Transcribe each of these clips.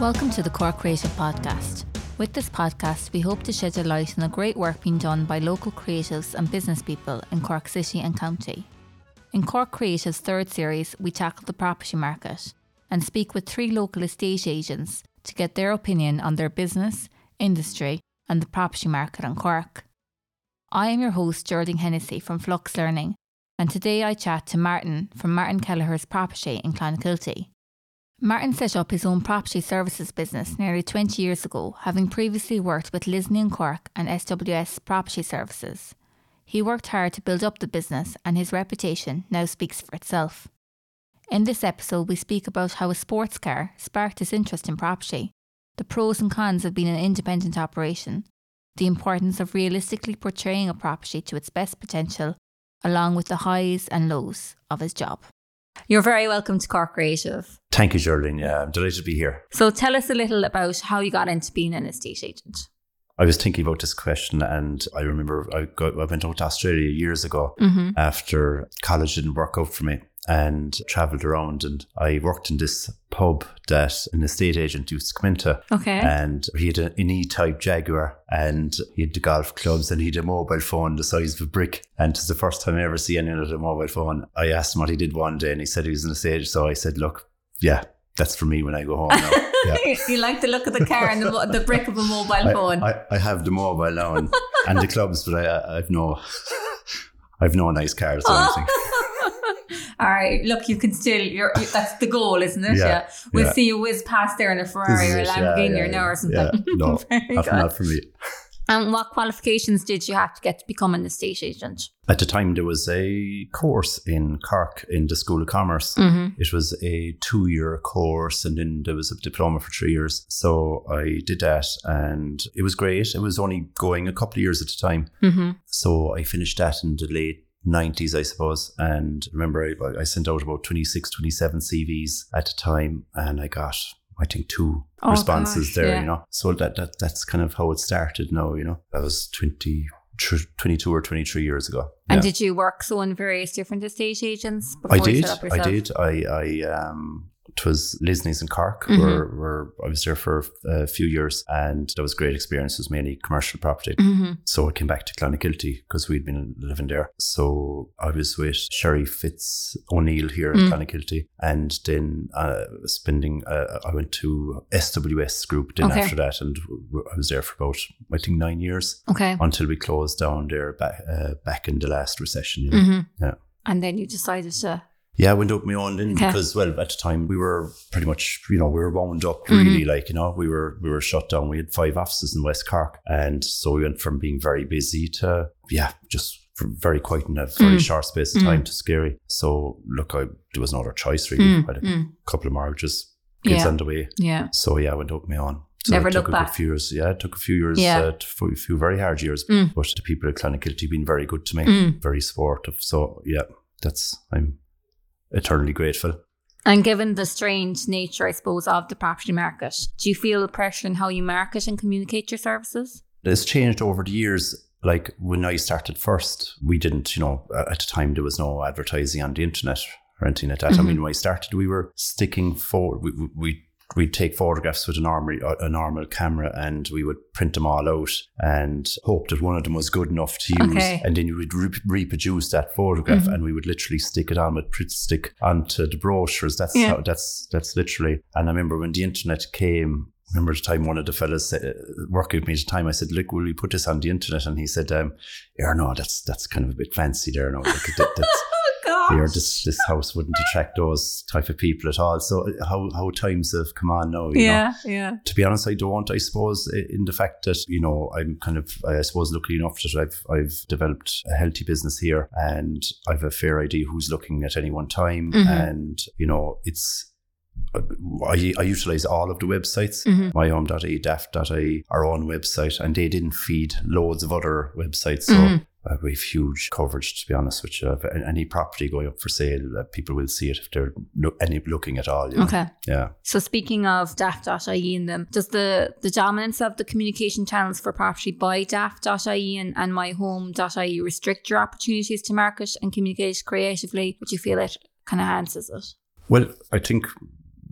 Welcome to the Cork Creative Podcast. With this podcast, we hope to shed a light on the great work being done by local creatives and business people in Cork City and County. In Cork Creative's third series, we tackle the property market and speak with three local estate agents to get their opinion on their business, industry, and the property market in Cork. I am your host, Geraldine Hennessy from Flux Learning, and today I chat to Martin from Martin Kelleher's Property in Clonakilty. Martin set up his own property services business nearly 20 years ago, having previously worked with Lisney and Cork and SWS Property Services. He worked hard to build up the business, and his reputation now speaks for itself. In this episode, we speak about how a sports car sparked his interest in property, the pros and cons of being an independent operation, the importance of realistically portraying a property to its best potential, along with the highs and lows of his job. You're very welcome to Cork Creative. Thank you, Geraldine. Yeah, I'm delighted to be here. So tell us a little about how you got into being an estate agent. I was thinking about this question, and I remember I, got, I went out to Australia years ago Mm-hmm. after college didn't work out for me and travelled around. And I worked in this pub that an estate agent used to come into. Okay. And he had an E type Jaguar and he had the golf clubs and he had a mobile phone the size of a brick. And it's the first time I ever see anyone with a mobile phone. I asked him what he did one day and he said he was an estate agent. So I said, look, yeah, that's for me when I go home now. Yeah. you like the look of the car and the, the brick of a mobile I, phone. I, I have the mobile now and, and the clubs, but I, I've no, I've no nice cars or anything. All right, look, you can still. You're, you, that's the goal, isn't it? Yeah, We'll yeah. see you whiz past there in a Ferrari or a yeah, Lamborghini yeah, or now yeah. or something. Yeah, no, not, not for me. And what qualifications did you have to get to become an estate agent? At the time, there was a course in Cork in the School of Commerce. Mm-hmm. It was a two year course, and then there was a diploma for three years. So I did that, and it was great. It was only going a couple of years at a time. Mm-hmm. So I finished that in the late 90s, I suppose. And remember, I, I sent out about 26, 27 CVs at the time, and I got, I think, two Oh, responses gosh, there, yeah. you know. So that, that that's kind of how it started now, you know. That was 20, tr- 22 or 23 years ago. And Yeah. did you work so in various different estate agents? Before I did. I did. I, I, um, was Lisney's in Cork, Mhm. where, where I was there for a few years, and that was a great experience. It was mainly commercial property. Mm-hmm. So I came back to Clonakilty because we'd been living there. So I was with Sherry Fitz O'Neill here in Mm. Clonakilty, and then uh, spending. Uh, I went to SWS Group then Okay. after that, and I was there for about I think nine years Okay. until we closed down there back uh, back in the last recession. You know? Mm-hmm. Yeah. And then you decided to. Yeah, I went up my own then Okay. because well at the time we were pretty much you know we were wound up Mm-hmm. really like you know we were we were shut down. We had five offices in West Cork, and so we went from being very busy to yeah just very quiet in a very Mm. short space of Mm. time to scary. So look, I there was no other choice really. Mm, I had a mm. couple of mortgages, kids Yeah. on the way. Yeah. So yeah, I went up my own. So Never a back. few years. Yeah, it took a few years. Yeah. Uh, a few very hard years. Mm. But the people at Clonakilty been very good to me, Mm. very supportive. So yeah, that's I'm eternally grateful. And given the strange nature, I suppose, of the property market, do you feel the pressure in how you market and communicate your services? It's changed over the years. Like when I started first, we didn't, you know, at the time there was no advertising on the internet or anything like that. I Mhm. mean, when I started, we were sticking forward. We, we, we we'd take photographs with a normal a normal camera and we would print them all out and hope that one of them was good enough to use Okay. and then you would re- reproduce that photograph Mhm. and we would literally stick it on with print stick onto the brochures that's Yeah. how that's that's literally and I remember when the internet came remember the time one of the fellas said, uh, working with me at the time I said look will we put this on the internet and he said um yeah no that's that's kind of a bit fancy there no like, that, that's Oh, here this this house wouldn't attract those type of people at all. So how how times have come on now. You Know? Yeah, yeah. To be honest, I don't. I suppose in the fact that you know I'm kind of I suppose lucky enough that I've I've developed a healthy business here and I've a fair idea who's looking at any one time Mhm. and you know it's. I, I utilize all of the websites, Mhm. myhome.ie, daft.ie, our own website, and they didn't feed loads of other websites. So Mhm. Uh, we have huge coverage, to be honest with you. Any property going up for sale, uh, people will see it if they're look, any looking at all. You know? Okay. Yeah. So speaking of daft.ie and them, does the, the dominance of the communication channels for property by daft.ie and, and myhome.ie restrict your opportunities to market and communicate creatively? Would you feel it kind of enhances it? Well, I think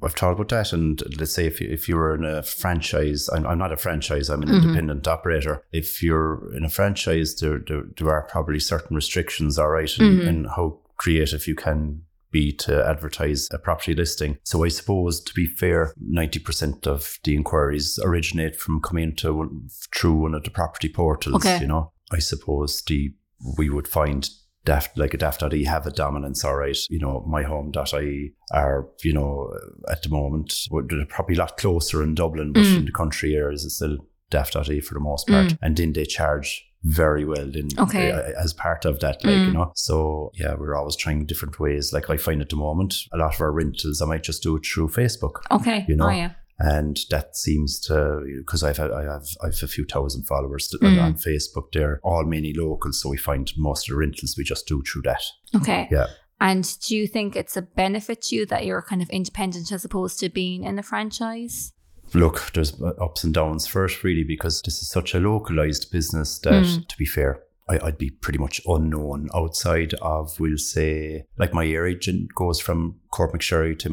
I've thought about that, and let's say if you, if you were in a franchise, I'm, I'm not a franchise, I'm an Mm-hmm. independent operator. If you're in a franchise, there there, there are probably certain restrictions, all right, in, Mm-hmm. in how creative you can be to advertise a property listing. So I suppose, to be fair, ninety percent of the inquiries originate from coming to one, through one of the property portals. Okay. You know, I suppose the we would find daft like a daft.ie have a dominance all right you know myhome.ie are you know at the moment they're probably a lot closer in dublin but Mm. in the country areas it's still daft.ie for the most part and then they charge very well in Okay. uh, as part of that like Mm. you know so yeah we're always trying different ways like i find at the moment a lot of our rentals i might just do it through facebook Okay. You know, oh yeah. And that seems to because I've had, I have I've a few thousand followers Mm. on Facebook. They're all mainly locals, so we find most of the rentals we just do through that. Okay. Yeah. And do you think it's a benefit to you that you're kind of independent as opposed to being in a franchise? Look, there's ups and downs first, really, because this is such a localized business that, Mm. to be fair. I, I'd be pretty much unknown outside of, we'll say, like my area gen- goes from Courtmacsherry to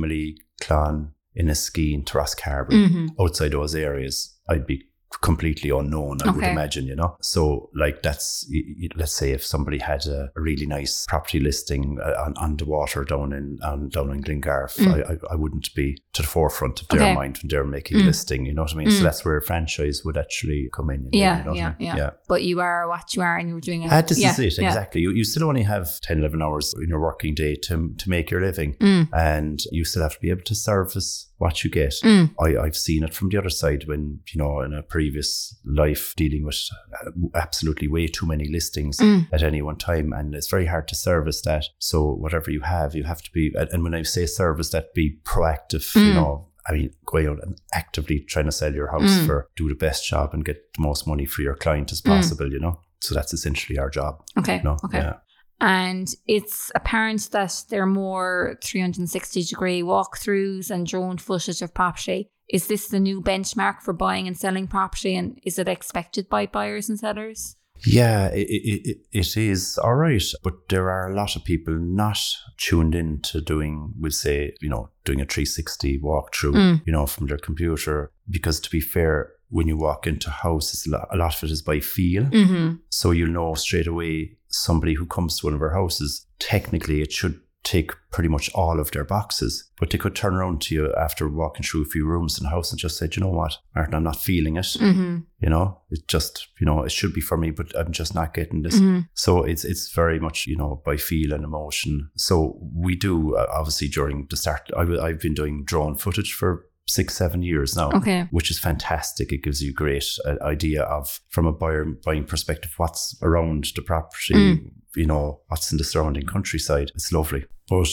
Malee, Clon, Inniskeen to Rosscarbery. Mm-hmm. outside those areas, I'd be completely unknown, I would imagine, you know? So, like, that's, let's say if somebody had a, really nice property listing uh, on, on the water down in on, down in Glengarriff, Mm. I, I, wouldn't be to the forefront of their Okay. mind when they're making a Mm. listing, you know what I mean? Mm. So that's where a franchise would actually come in. You know, Yeah, you know what I yeah, mean? yeah, yeah. But you are what you are and you're doing it. Ah, this yeah, is it, yeah. exactly. You, you still only have 10, 11 hours in your working day to, to make your living, Mm. and you still have to be able to service what you get. Mm. I, I've seen it from the other side when, you know, in a previous life dealing with uh, absolutely way too many listings Mm. at any one time. And it's very hard to service that. So whatever you have, you have to be, and- when I say service, that be proactive, you Mm. know. I mean, going out and actively trying to sell your house Mm. for do the best job and get the most money for your client as Mm. possible, you know. So that's essentially our job. Okay. No, okay. yeah. And it's apparent that there are more 360 degree walkthroughs and drone footage of property. Is this the new benchmark for buying and selling property? And is it expected by buyers and sellers? Yeah, it, it, it- it is all right, but there are a lot of people not tuned in to doing, we'll say, you know, doing a 360 walkthrough, Mm. you know, from their computer. Because to be fair, when you walk into houses, a lot, a lot of it is by feel. Mm-hmm. So you'll know straight away somebody who comes to one of our houses, technically it should take pretty much all of their boxes. But they could turn around to you after walking through a few rooms in the house and just say, you know what, Martin, I'm not feeling it. Mm-hmm. You know, it just, you know, it should be for me, but I'm just not getting this. Mm-hmm. So it's it's very much, you know, by feel and emotion. So we do, uh, obviously, during the start, I, w- I've been doing drone footage for six, seven years now Okay. which is fantastic. It gives you a great uh, idea of, from a buyer buying perspective, what's around the property, Mm. you know, what's in the surrounding countryside. It's lovely. But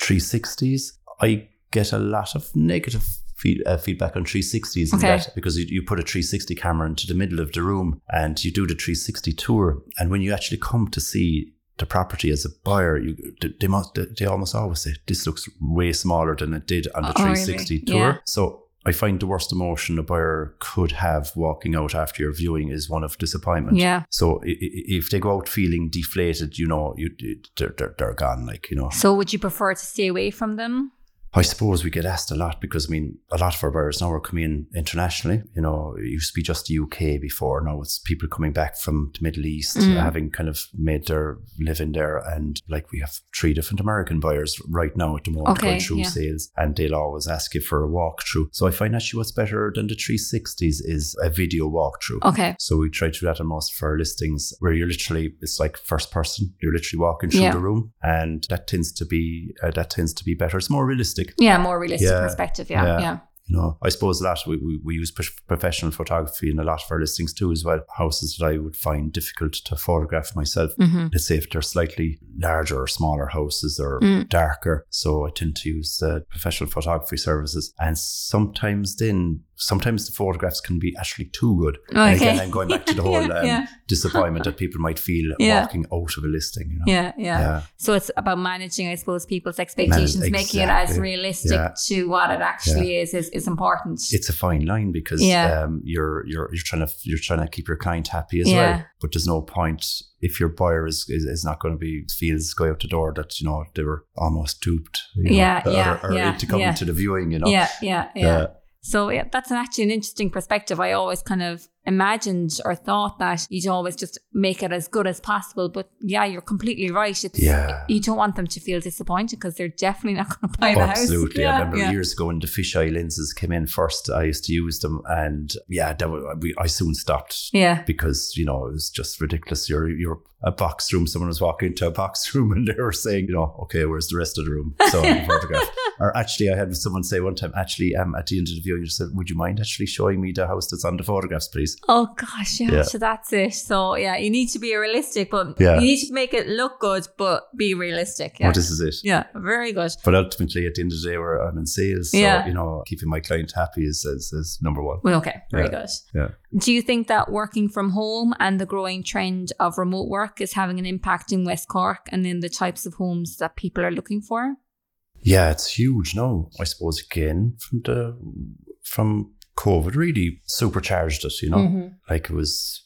360s, I get a lot of negative feed, uh, feedback on 360s in Okay. that because you, you put a 360 camera into the middle of the room and you do the 360 tour. And when you actually come to see the property as a buyer, you they, they must they almost always say this looks way smaller than it did on the Oh, really? 360 tour. Yeah. So I find the worst emotion a buyer could have walking out after your viewing is one of disappointment. Yeah. So if they go out feeling deflated, you know, you they're, they're, they're gone. Like you know, So would you prefer to stay away from them? I suppose we get asked a lot because I mean, a lot of our buyers now are coming in internationally. You know, it used to be just the UK before. Now it's people coming back from the Middle East, Mm. having kind of made their living there. And like we have three different American buyers right now at the moment Okay, going through yeah. sales, and they'll always ask you for a walkthrough. So I find actually what's better than the 360s is a video walkthrough. Okay. So we try to do that on most of our listings where you're literally, it's like first person. You're literally walking through Yeah. the room and that tends to be, uh, that tends to be better. It's more realistic. Yeah, more realistic Yeah. perspective. Yeah. Yeah. Yeah. You know, I suppose a lot we, we, we use professional photography in a lot of our listings too as well. Houses that I would find difficult to photograph myself. Mm-hmm. Let's say if they're slightly larger or smaller houses or Mm. darker. So I tend to use uh, professional photography services. And sometimes then sometimes the photographs can be actually too good. Okay. And again, I'm going back to the whole Yeah, um, yeah. disappointment that people might feel Yeah. walking out of a listing. You know? Yeah, yeah. So it's about managing, I suppose, people's expectations, making it as realistic to what it actually is, is is important. It's a fine line because Yeah. um, you're you're you're trying to you're trying to keep your client happy as well. But there's no point if your buyer is, is, is not going to be feels go out the door that you know they were almost duped. You know, Yeah, or, yeah, or yeah, into coming yeah. to the viewing. You know. Yeah, yeah, yeah. Uh, So yeah, that's an, actually an interesting perspective. I always kind of imagined or thought that you'd always just make it as good as possible. But yeah, you're completely right. It's Yeah. you don't want them to feel disappointed because they're definitely not going to buy the house. Absolutely. I Yeah, remember yeah. years ago when the fisheye lenses came in first, I used to use them and yeah, that was, we, I soon stopped Yeah. because, you know, it was just ridiculous. You're, you're a box room, someone was walking into a box room and they were saying, you know, okay, where's the rest of the room? So photograph. Or actually, I had someone say one time, actually, um, at the end of the viewing, just said, would you mind actually showing me the house that's on the photographs, please? Oh gosh, yeah, Yeah. So that's it. So yeah, you need to be realistic, but Yeah. you need to make it look good, but be realistic. Yeah. Oh, this is it. yeah. Very good. But ultimately, at the end of the day, we're, I'm in sales. So, Yeah. you know, keeping my client happy is, is, is number one. Well, okay. Very good. Yeah. Do you think that working from home and the growing trend of remote work is having an impact in West Cork and in the types of homes that people are looking for? Yeah, it's huge No, I suppose again from the from COVID really supercharged it. You know, Mm-hmm. like it was.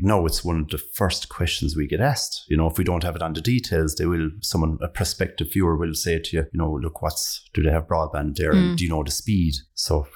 No, it's one of the first questions we get asked. You know, if we don't have it on the details, they will. Someone, a prospective viewer, will say to you, you know, look, what's do they have broadband there? Mm. Do you know the speed? So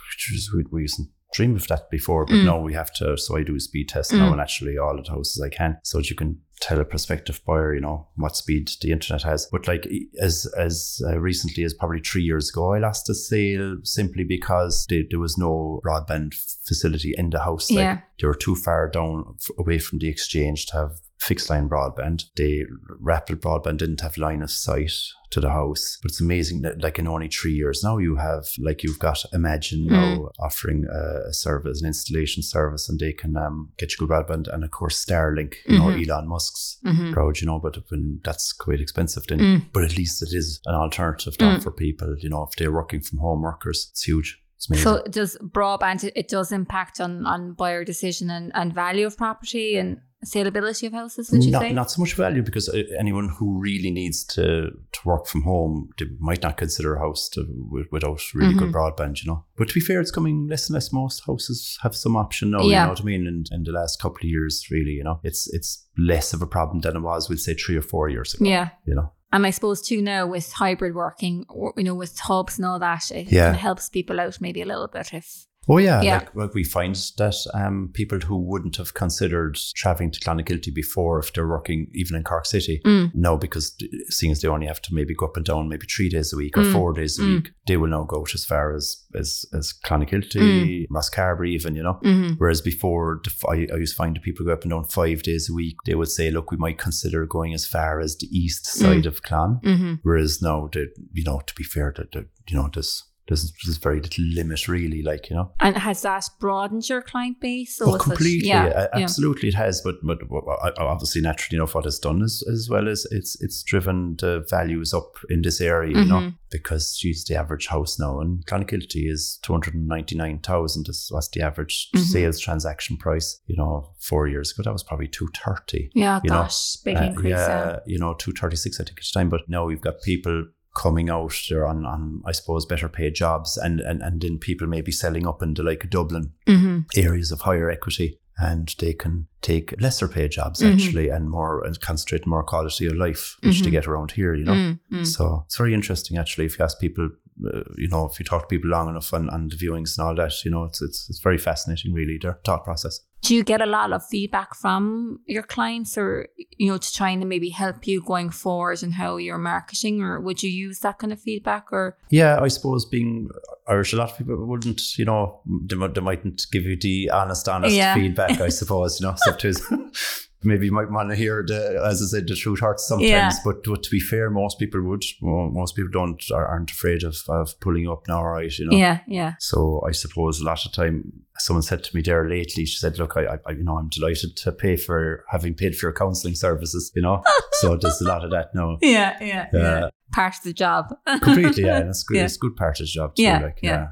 we, we used to dream of that before, but Mm. now we have to. So I do a speed test Mm. now, and actually all the houses I can, so that you can tell a prospective buyer, you know, what speed the internet has. But like as as uh, recently as probably three years ago, I lost a sale simply because they, there was no broadband facility in the house. Like Yeah. they were too far down f- away from the exchange to have fixed line broadband. They rapid broadband didn't have line of sight to the house. But it's amazing that like in only three years now you have like you've got Imagine now offering a, service, an installation service, and they can um, get you good broadband. And of course Starlink, you know, Elon Musk's Mm-hmm. crowd, you know, but when that's quite expensive then. Mm. But at least it is an alternative to offer people, you know, if they're working from home workers, it's huge. So does broadband it, it does impact on on buyer decision and, and value of property and saleability of houses, would you not, say? not so much value because uh, anyone who really needs to, to work from home they might not consider a house to, without really good Mm-hmm. broadband, you know. But to be fair, it's coming less and less. Most houses have some option now, Yeah. you know what I mean? In, in the last couple of years, really, you know, it's it's less of a problem than it was, we'd say, three or four years ago. yeah. You know, And I suppose too now with hybrid working, or, you know, with hubs and all that, it Yeah. helps people out maybe a little bit if Oh yeah, Yeah. like, like we find that um, people who wouldn't have considered traveling to Clonakilty before if they're working even in Cork City, Mm. now because seeing as they only have to maybe go up and down maybe three days a week or Mm. four days a Mm. week, they will now go as far as as, as Clonakilty, Rosscarbery even, you know. Mhm. Whereas before, the, I, I used to find that people go up and down five days a week. They would say, look, we might consider going as far as the east side of Clon. Mhm. Whereas now, the, you know, to be fair, that you know, there's, there's, there's very little limit really, like, you know. And has that broadened your client base? Oh, is it- completely. yeah, yeah. Absolutely, it has. But but uh, obviously, naturally enough, what it's done is as well as it's it's driven the values up in this area. You know, Mhm. because she's the average house now, and Clonakilty is two hundred and ninety nine thousand. Is what's the average Mhm. sales transaction price? You know, four years ago that was probably two thirty. Yeah, you know, gosh, big Uh, increase. yeah, Yeah. you know, two thirty six I think at the time. But now we've got people coming out they're on, on I suppose better paid jobs and, and and then people may be selling up into like Dublin hmm areas of higher equity and they can take lesser paid jobs Mhm. actually and more and concentrate more quality of life which they Mhm. get around here you know Mm-hmm. so it's very interesting actually if you ask people uh, you know if you talk to people long enough on, on the viewings and all that you know it's, it's it's very fascinating really their thought process Do you get a lot of feedback from your clients or, you know, to trying to maybe help you going forward and how you're marketing or would you use that kind of feedback or? yeah I suppose being Irish a lot of people wouldn't you know they, they mightn't give you the honest honest Yeah. feedback I suppose you know sometimes maybe you might want to hear the as I said the truth hurts sometimes Yeah. but, but to be fair most people would Mo- most people don't are, aren't afraid of, of pulling up now right you know Yeah, yeah. so I suppose a lot of time someone said to me there lately she said look I, I you know I'm delighted to pay for having paid for your counselling services you know so there's a lot of that now Yeah, yeah, yeah uh, Part of the job. completely yeah and it's good Yeah. it's a good part of the job too Yeah, like yeah. yeah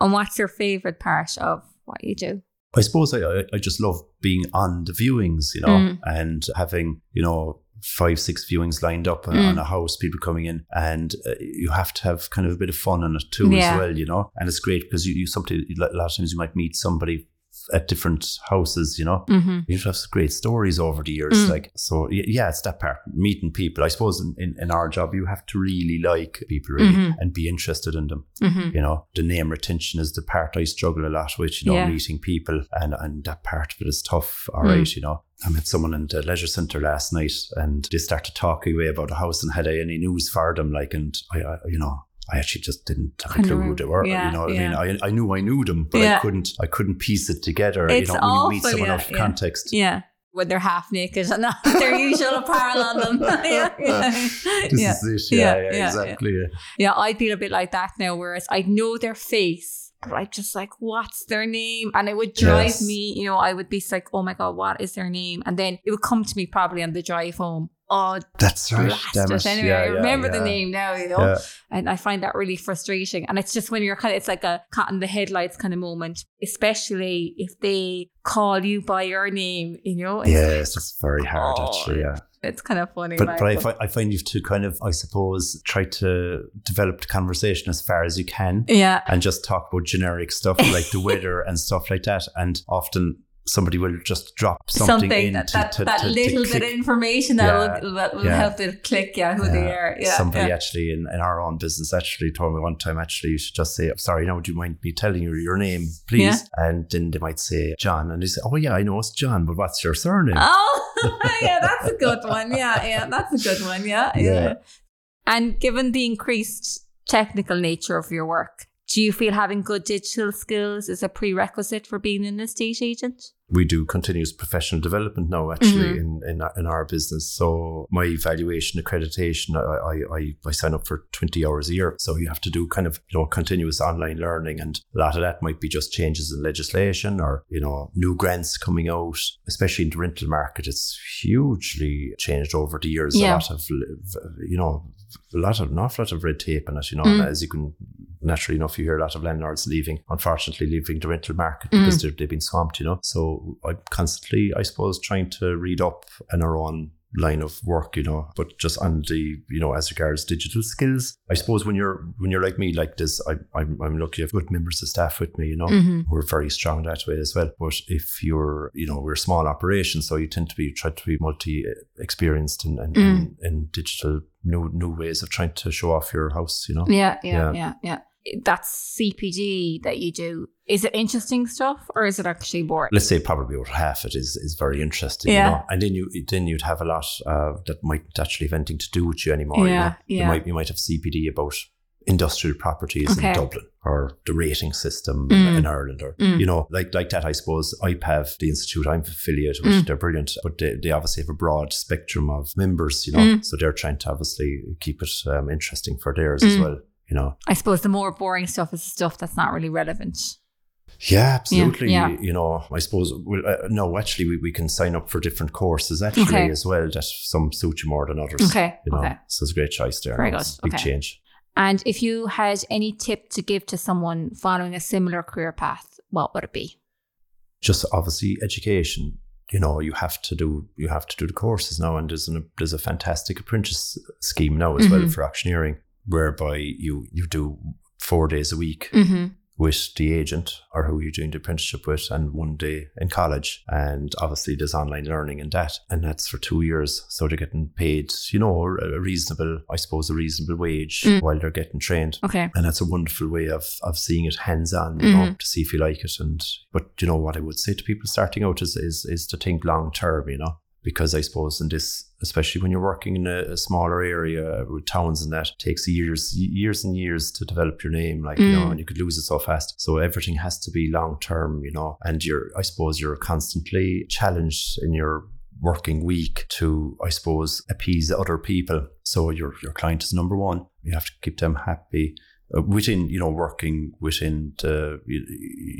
And what's your favorite part of what you do? I suppose I, I, just love being on the viewings, you know, Mm. and having, you know, five, six viewings lined up on, Mm. on a house, people coming in, and uh, you have to have kind of a bit of fun in it too, Yeah. as well, you know. And it's great because you, you sometimes, a lot of times you might meet somebody at different houses, you know. Mm-hmm. You have great stories over the years. Mm. Like, so yeah, it's that part, meeting people. I suppose in, in, in our job, you have to really like people really Mhm. and be interested in them. Mm-hmm. You know, the name retention is the part I struggle a lot with, you know, Yeah. meeting people and, and that part of it is tough. All Mm. right, you know. I met someone in the leisure centre last night and they started talking away about the house and had I any news for them, like, and I, I you know, I actually just didn't have a clue who they were. Yeah, you know what yeah. I mean? I, I knew I knew them, but Yeah. I couldn't I couldn't piece it together. It's you know, when you meet someone yeah, out of yeah. context. Yeah. When they're half naked and not their usual apparel on them. yeah. This is it. Yeah, Yeah, yeah, yeah, yeah. exactly. Yeah. Yeah, I feel a bit like that now, whereas I know their face, I'm just like, what's their name? And it would drive Yes. me, you know, I would be like, oh my God, what is their name? And then it would come to me probably on the drive home. Oh, That's right. blast Damn it. it. Anyway, Yeah, I yeah, remember the name now, you know, Yeah. and I find that really frustrating. And it's just when you're kind of, it's like a cat in the headlights kind of moment, especially if they call you by your name, you know, it's, Yes, it's very hard Oh, actually. Yeah. It's kind of funny. But, but I, fi- I find you have to kind of, I suppose, try to develop the conversation as far as you can yeah. and just talk about generic stuff like the weather and stuff like that. And often somebody will just drop something, something, in that, to, that, to, that to, little bit of information that Yeah, will, that will yeah. help it click, yeah, who they are. Yeah, Somebody yeah. actually in, in our own business actually told me one time, actually, you should just say, oh, sorry, now would you mind me telling you your name, please? Yeah. And then they might say, John. And they say, oh, yeah, I know it's John, but what's your surname? Oh, yeah, that's a good one. Yeah, yeah, that's a good one. Yeah, yeah. Yeah. And given the increased technical nature of your work, do you feel having good digital skills is a prerequisite for being an estate agent? we do continuous professional development now actually Mhm. in, in in our business so my evaluation accreditation I, I I I sign up for 20 hours a year so you have to do kind of you know continuous online learning and a lot of that might be just changes in legislation or you know new grants coming out especially in the rental market it's hugely changed over the years Yeah. a lot of you know a lot of an awful lot of red tape in it you know Mm. as you can naturally enough you hear a lot of landlords leaving unfortunately leaving the rental market Mm. because they've been swamped you know so i'm constantly i suppose trying to read up in our own line of work you know but just on the you know as regards digital skills i suppose when you're when you're like me like this I, I'm, I'm lucky I have good members of staff with me you know Mm-hmm. we're very strong that way as well. But if you're, you know, we're a small operation, so you tend to be try to be multi experienced in, in, Mm. digital new new ways of trying to show off your house. You know, Yeah, yeah, Yeah. yeah, yeah. That's CPD that you do. Is it interesting stuff or is it actually boring? let's say probably about half it is is very interesting. Yeah. You know? and then you then you'd have a lot uh, that might actually have anything to do with you anymore. you Yeah, know? yeah. You might you might have CPD about industrial properties Okay. in Dublin or the rating system Mm. in Ireland or Mm. you know like like that I suppose IPAV the institute I'm affiliated with Mm. they're brilliant but they, they obviously have a broad spectrum of members you know Mm. so they're trying to obviously keep it um, interesting for theirs as Mm. well you know I suppose the more boring stuff is the stuff that's not really relevant. yeah absolutely yeah. You, you know I suppose well, uh, no actually we, we can sign up for different courses actually Okay. as well that some suit you more than others Okay, you know okay. so it's a great choice there Very good, big okay. change And if you had any tip to give to someone following a similar career path, what would it be? just obviously education. You know, you have to do you have to do the courses now, and there's an, there's a fantastic apprentice scheme now as well Mhm. for auctioneering, whereby you you do four days a week Mm-hmm. with the agent or who you're doing the apprenticeship with, and one day in college. And obviously, there's online learning in that, and that's for two years. So they're getting paid, you know, a reasonable, I suppose, a reasonable wage Mm. while they're getting trained. Okay. And that's a wonderful way of of seeing it hands on, you know, Mhm. to see if you like it. And but you know what I would say to people starting out is is is to think long term, you know, because I suppose in this, especially when you're working in a, a smaller area with towns and that, takes years years and years to develop your name, like you know, Mm. and you could lose it so fast. So everything has to be long term, you know, and you're I suppose you're constantly challenged in your working week to, I suppose, appease other people. So your your client is number one. You have to keep them happy uh, within, you know, working within the, you,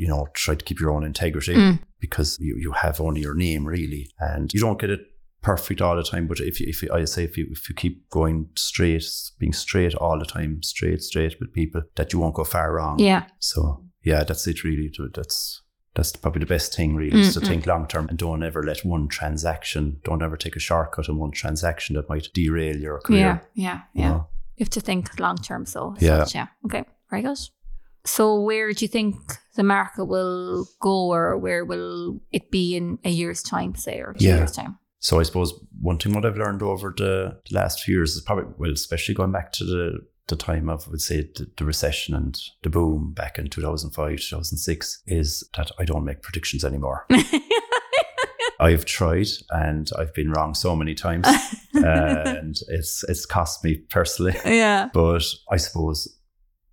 you know, try to keep your own integrity Mm. Because you, you have only your name really, and you don't get it perfect all the time. But if you, if you, I say if you if you keep going straight, being straight all the time, straight straight with people, that you won't go far wrong. Yeah. So yeah, that's it. Really, that's that's probably the best thing. Really, is to think long term and don't ever let one transaction, don't ever take a shortcut in one transaction that might derail your career. Yeah, yeah, you yeah. know? You have to think long term. So, Yeah. such, yeah. Okay, very good. So, where do you think the market will go, or where will it be in a year's time, say, or two Yeah. years' time? So I suppose one thing what I've learned over the, the last few years is probably well, especially going back to the the time of, I would say, the, the recession and the boom back in 2005, 2006, is that I don't make predictions anymore. I've tried and I've been wrong so many times, and it's it's cost me personally. yeah. But I suppose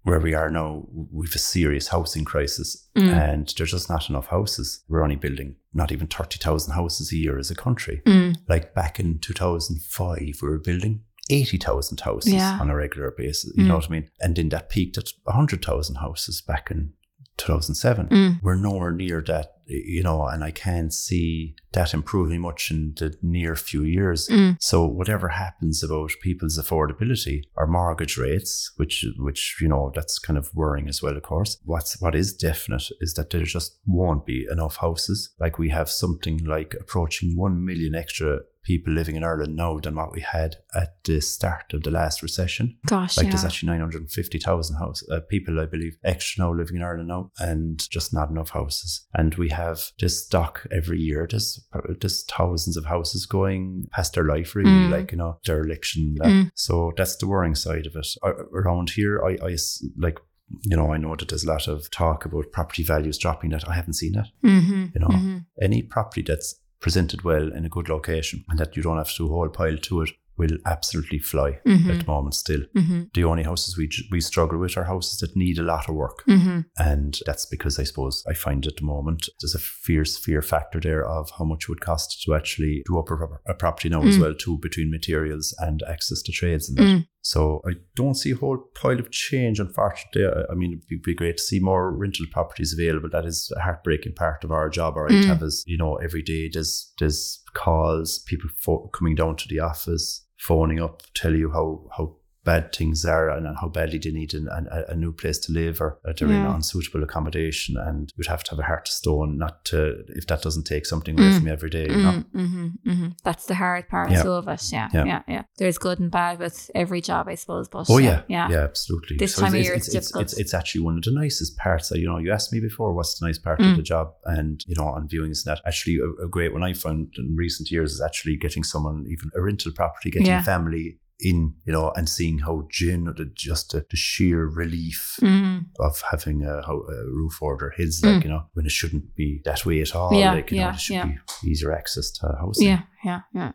where we are now, we've a serious housing crisis, Mm. and there's just not enough houses. We're only building not even thirty thousand houses a year as a country. Mm. Like back in two thousand five, we were building. 80,000 houses Yeah. on a regular basis, you Mm. know what I mean? And then that peaked at 100,000 houses back in 2007 Mm. we're nowhere near that, you know, and I can't see that improving much in the near few years. Mm. So whatever happens about people's affordability or mortgage rates, which which you know that's kind of worrying as well, of course. What's what is definite is that there just won't be enough houses. Like we have something like approaching one million extra people living in Ireland now than what we had at the start of the last recession. Gosh, Like yeah. there's actually 950,000 house uh, people, I believe, extra now living in Ireland now, and just not enough houses. And we have this stock every year. There's there's thousands of houses going past their life, really, Mm. like you know dereliction. Mm. So that's the worrying side of it. Around here, I, I like. You know, I know that there's a lot of talk about property values dropping. That I haven't seen that. mm-hmm. You know, mm-hmm. Any property that's presented well in a good location and that you don't have to do a whole pile to it will absolutely fly Mm-hmm. at the moment. Still, Mm-hmm. the only houses we we struggle with are houses that need a lot of work, Mm-hmm. and that's because I suppose I find at the moment there's a fierce fear factor there of how much it would cost to actually do up a, a property now as Mm. well too between materials and access to trades and that. So I don't see a whole pile of change. Unfortunately, I- I mean it'd be great to see more rental properties available. That is a heartbreaking part of our job. Or Mm. have is you know every day there's there's calls, people fo- coming down to the office, phoning up, tell you how how bad things are and how badly they need an, an, a new place to live or that they're in unsuitable accommodation and you'd have to have a heart of stone not to if that doesn't take something away Mm. from you every day you know Mm, hmm hmm That's the hard part Yeah. of it. Yeah, Yeah. yeah, yeah, There's good and bad with every job, I suppose. But Oh yeah, yeah, yeah. absolutely. This time of year it's, it's it's, difficult. it's, it's actually one of the nicest parts. You know, you asked me before, what's the nice part Mm. of the job, and you know, on viewings and that. Actually, a, a great one I found in recent years is actually getting someone, even a rental property, getting Yeah. a family in, you know, and seeing how genuine, just the, the sheer relief Mm. of having a, a roof over their heads, like Mm. you know, when it shouldn't be that way at all. Yeah, like you know, yeah, there should yeah. be easier access to housing. Yeah, yeah, yeah.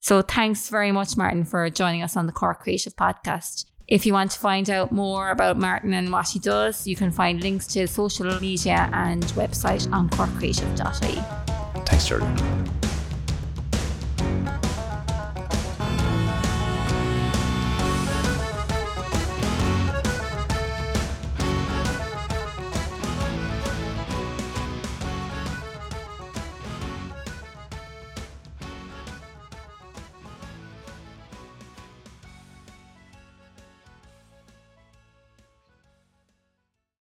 So thanks very much, Martin, for joining us on the Cork Creative Podcast. If you want to find out more about Martin and what he does, you can find links to his social media and website on corkcreative.ie. Thanks, Charlie.